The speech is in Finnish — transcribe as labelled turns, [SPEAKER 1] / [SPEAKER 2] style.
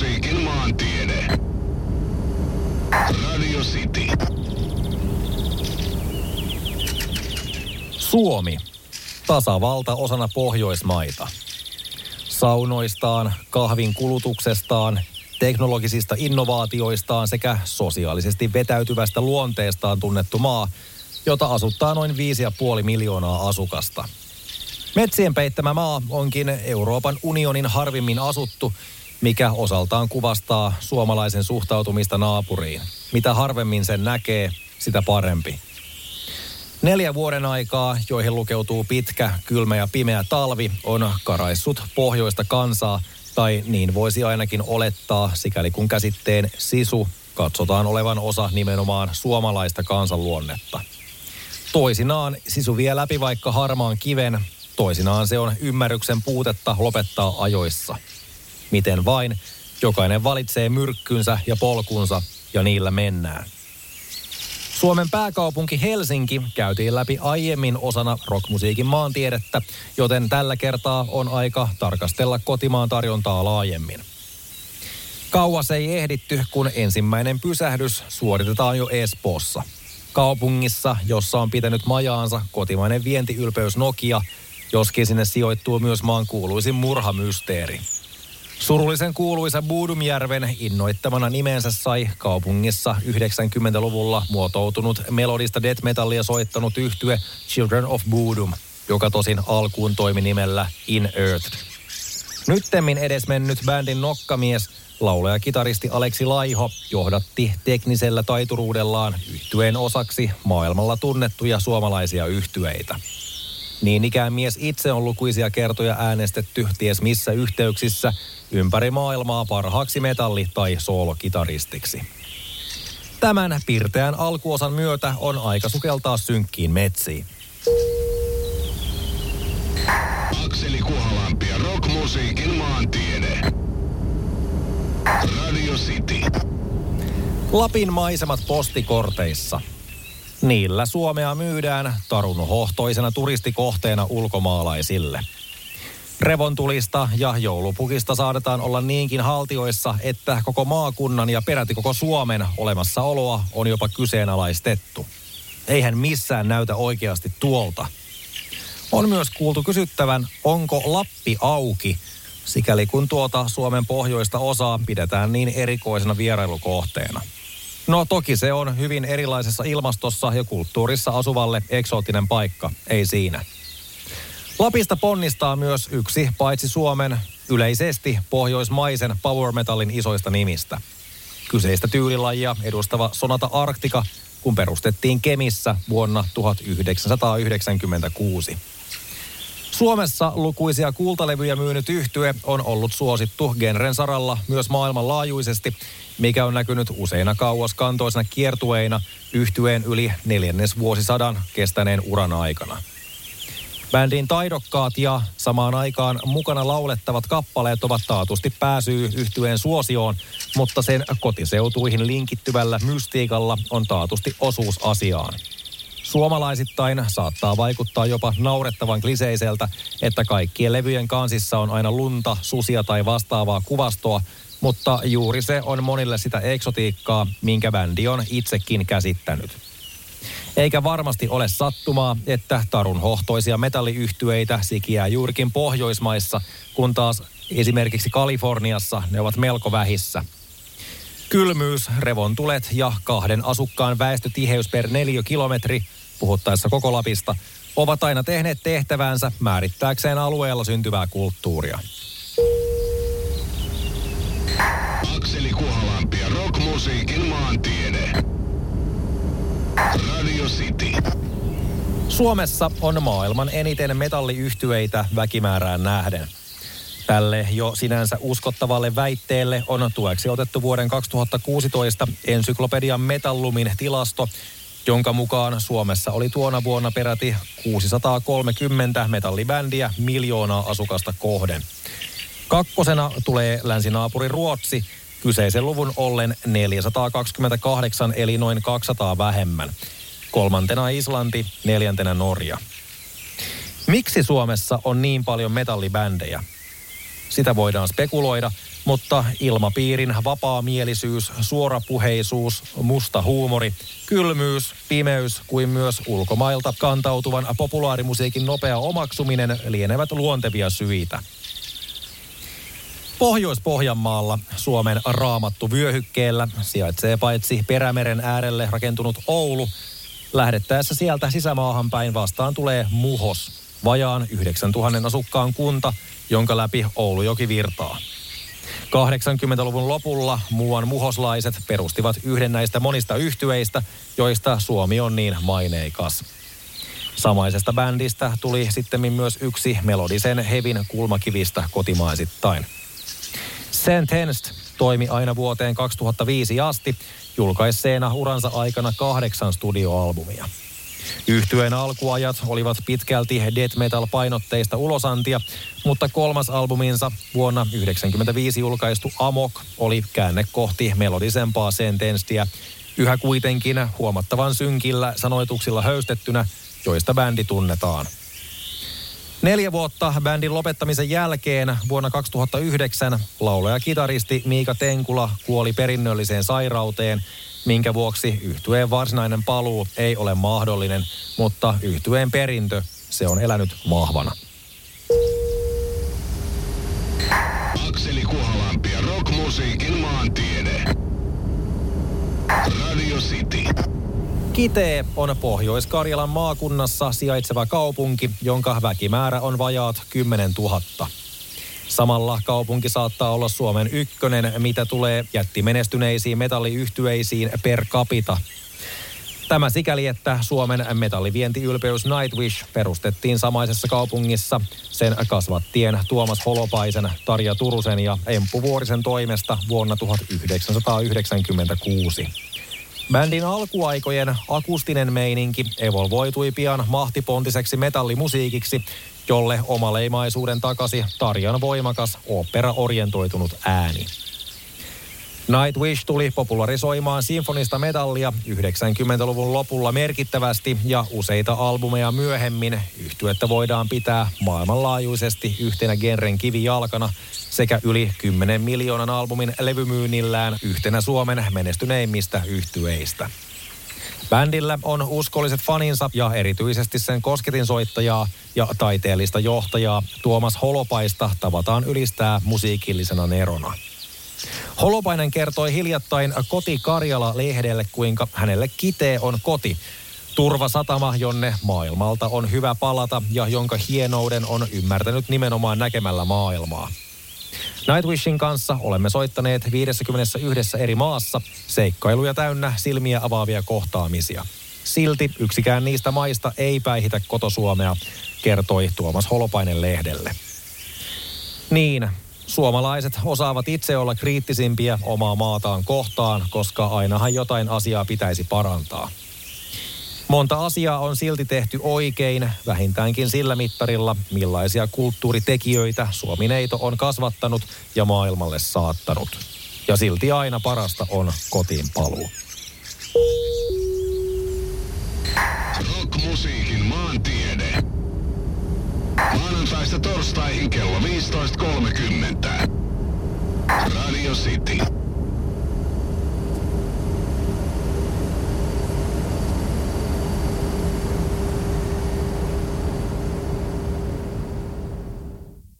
[SPEAKER 1] Rockmusiikin maantiede. Radio City.
[SPEAKER 2] Suomi. Tasavalta osana Pohjoismaita. Saunoistaan, kahvin kulutuksestaan, teknologisista innovaatioistaan sekä sosiaalisesti vetäytyvästä luonteestaan tunnettu maa, jota asuttaa noin 5,5 miljoonaa asukasta. Metsien peittämä maa onkin Euroopan unionin harvimmin asuttu, mikä osaltaan kuvastaa suomalaisen suhtautumista naapuriin. Mitä harvemmin sen näkee, sitä parempi. Neljä vuoden aikaa, joihin lukeutuu pitkä, kylmä ja pimeä talvi, on karaissut pohjoista kansaa, tai niin voisi ainakin olettaa, sikäli kun käsitteen sisu katsotaan olevan osa nimenomaan suomalaista kansanluonnetta. Toisinaan sisu vie läpi vaikka harmaan kiven, toisinaan se on ymmärryksen puutetta lopettaa ajoissa. Miten vain, jokainen valitsee myrkkynsä ja polkunsa ja niillä mennään. Suomen pääkaupunki Helsinki käytiin läpi aiemmin osana rockmusiikin maantiedettä, joten tällä kertaa on aika tarkastella kotimaan tarjontaa laajemmin. Kauas ei ehditty, kun ensimmäinen pysähdys suoritetaan jo Espoossa. Kaupungissa, jossa on pitänyt majaansa kotimainen vientiylpeys Nokia, joskin sinne sijoittuu myös maan kuuluisin murhamysteeri. Surullisen kuuluisa Buudumjärven innoittamana nimensä sai kaupungissa 90-luvulla muotoutunut melodista death metallia soittanut yhtye Children of Boodum, joka tosin alkuun toimi nimellä In Earth. Nyttemmin edesmennyt bändin nokkamies, laulaja-kitaristi Aleksi Laiho johdatti teknisellä taituruudellaan yhtyeen osaksi maailmalla tunnettuja suomalaisia yhtyeitä. Niin ikään mies itse on lukuisia kertoja äänestetty ties missä yhteyksissä ympäri maailmaa parhaaksi metalli- tai soolokitaristiksi. Tämän pirteän alkuosan myötä on aika sukeltaa synkkiin metsiin.
[SPEAKER 1] Akseli Kuhalampi ja rockmusiikin maantiede. Radio City.
[SPEAKER 2] Lapin maisemat postikorteissa. Niillä Suomea myydään tarunhohtoisena turistikohteena ulkomaalaisille. Revontulista ja joulupukista saadetaan olla niinkin haltioissa, että koko maakunnan ja peräti koko Suomen olemassaoloa on jopa kyseenalaistettu. Eihän missään näytä oikeasti tuolta. On myös kuultu kysyttävän, onko Lappi auki, sikäli kun tuota Suomen pohjoista osaa pidetään niin erikoisena vierailukohteena. No toki se on hyvin erilaisessa ilmastossa ja kulttuurissa asuvalle eksoottinen paikka, ei siinä. Lapista ponnistaa myös yksi, paitsi Suomen, yleisesti pohjoismaisen power metalin isoista nimistä. Kyseistä tyylilajia edustava Sonata Arctica, kun perustettiin Kemissä vuonna 1996. Suomessa lukuisia kultalevyjä myynyt yhtye on ollut suosittu genren saralla myös maailmanlaajuisesti, mikä on näkynyt useina kauas kantoisena kiertueina yhtyeen yli neljännesvuosisadan kestäneen uran aikana. Bändin taidokkaat ja samaan aikaan mukana laulettavat kappaleet ovat taatusti pääsyy yhtyeen suosioon, mutta sen kotiseutuihin linkittyvällä mystiikalla on taatusti osuus asiaan. Suomalaisittain saattaa vaikuttaa jopa naurettavan kliseiseltä, että kaikkien levyjen kansissa on aina lunta, susia tai vastaavaa kuvastoa, mutta juuri se on monille sitä eksotiikkaa, minkä bändi on itsekin käsittänyt. Eikä varmasti ole sattumaa, että tarun hohtoisia metalliyhtyeitä sikiää juurikin Pohjoismaissa, kun taas esimerkiksi Kaliforniassa ne ovat melko vähissä. Kylmyys, revontulet ja kahden asukkaan väestötiheys per kilometri, puhuttaessa koko Lapista, ovat aina tehneet tehtävänsä määrittääkseen alueella syntyvää kulttuuria.
[SPEAKER 1] Akseli Kuhalampi ja rockmusiikin maantiede. Radio City.
[SPEAKER 2] Suomessa on maailman eniten metalliyhtyeitä väkimäärään nähden. Tälle jo sinänsä uskottavalle väitteelle on tueksi otettu vuoden 2016 ensyklopedian Metallumin tilasto, jonka mukaan Suomessa oli tuona vuonna peräti 630 metallibändiä miljoonaa asukasta kohden. Kakkosena tulee länsinaapuri Ruotsi, kyseisen luvun ollen 428 eli noin 200 vähemmän. Kolmantena Islanti, neljäntenä Norja. Miksi Suomessa on niin paljon metallibändejä? sitä voidaan spekuloida, mutta ilmapiirin vapaamielisyys, suorapuheisuus, musta huumori, kylmyys, pimeys kuin myös ulkomailta kantautuvan populaarimusiikin nopea omaksuminen lienevät luontevia syitä. Pohjois-Pohjanmaalla Suomen raamattu vyöhykkeellä sijaitsee paitsi Perämeren äärelle rakentunut Oulu. Lähdettäessä sieltä sisämaahan päin vastaan tulee Muhos, vajaan 9000 asukkaan kunta, jonka läpi Oulujoki virtaa. 80-luvun lopulla muuan muhoslaiset perustivat yhden näistä monista yhtyeistä, joista Suomi on niin maineikas. Samaisesta bändistä tuli sitten myös yksi melodisen hevin kulmakivistä kotimaisittain. Henst toimi aina vuoteen 2005 asti, julkaisseena uransa aikana kahdeksan studioalbumia. Yhtyeen alkuajat olivat pitkälti death metal painotteista ulosantia, mutta kolmas albuminsa vuonna 1995 julkaistu Amok oli käänne kohti melodisempaa sentenstiä, yhä kuitenkin huomattavan synkillä sanoituksilla höystettynä, joista bändi tunnetaan. Neljä vuotta bändin lopettamisen jälkeen vuonna 2009 laulaja-kitaristi Miika Tenkula kuoli perinnölliseen sairauteen minkä vuoksi yhtyeen varsinainen paluu ei ole mahdollinen, mutta yhtyeen perintö, se on elänyt vahvana.
[SPEAKER 1] Akseli Kuhalampi ja rockmusiikin maantiede. Radio City.
[SPEAKER 2] Kitee on Pohjois-Karjalan maakunnassa sijaitseva kaupunki, jonka väkimäärä on vajaat 10 000. Samalla kaupunki saattaa olla Suomen ykkönen, mitä tulee jättimenestyneisiin metalliyhtyeisiin per capita. Tämä sikäli, että Suomen metallivientiylpeys Nightwish perustettiin samaisessa kaupungissa sen kasvattien Tuomas Holopaisen, Tarja Turusen ja Emppu Vuorisen toimesta vuonna 1996. Bändin alkuaikojen akustinen meininki evolvoitui pian mahtipontiseksi metallimusiikiksi, jolle omaleimaisuuden takasi Tarjan voimakas opera-orientoitunut ääni. Nightwish tuli popularisoimaan sinfonista metallia 90-luvun lopulla merkittävästi ja useita albumeja myöhemmin yhtyettä voidaan pitää maailmanlaajuisesti yhtenä genren kivijalkana sekä yli 10 miljoonan albumin levymyynnillään yhtenä Suomen menestyneimmistä yhtyeistä. Bändillä on uskolliset faninsa ja erityisesti sen kosketinsoittajaa ja taiteellista johtajaa Tuomas Holopaista tavataan ylistää musiikillisena nerona. Holopainen kertoi hiljattain Koti Karjala-lehdelle, kuinka hänelle kitee on koti. Turvasatama, jonne maailmalta on hyvä palata ja jonka hienouden on ymmärtänyt nimenomaan näkemällä maailmaa. Nightwishin kanssa olemme soittaneet 51 eri maassa seikkailuja täynnä silmiä avaavia kohtaamisia. Silti yksikään niistä maista ei päihitä kotosuomea, kertoi Tuomas Holopainen lehdelle. Niin, suomalaiset osaavat itse olla kriittisimpiä omaa maataan kohtaan, koska ainahan jotain asiaa pitäisi parantaa. Monta asiaa on silti tehty oikein, vähintäänkin sillä mittarilla, millaisia kulttuuritekijöitä Suomineito on kasvattanut ja maailmalle saattanut. Ja silti aina parasta on kotiin paluu.
[SPEAKER 1] Rockmusiikin maantiede. Maanantaista torstaihin kello 15.30. Radio City.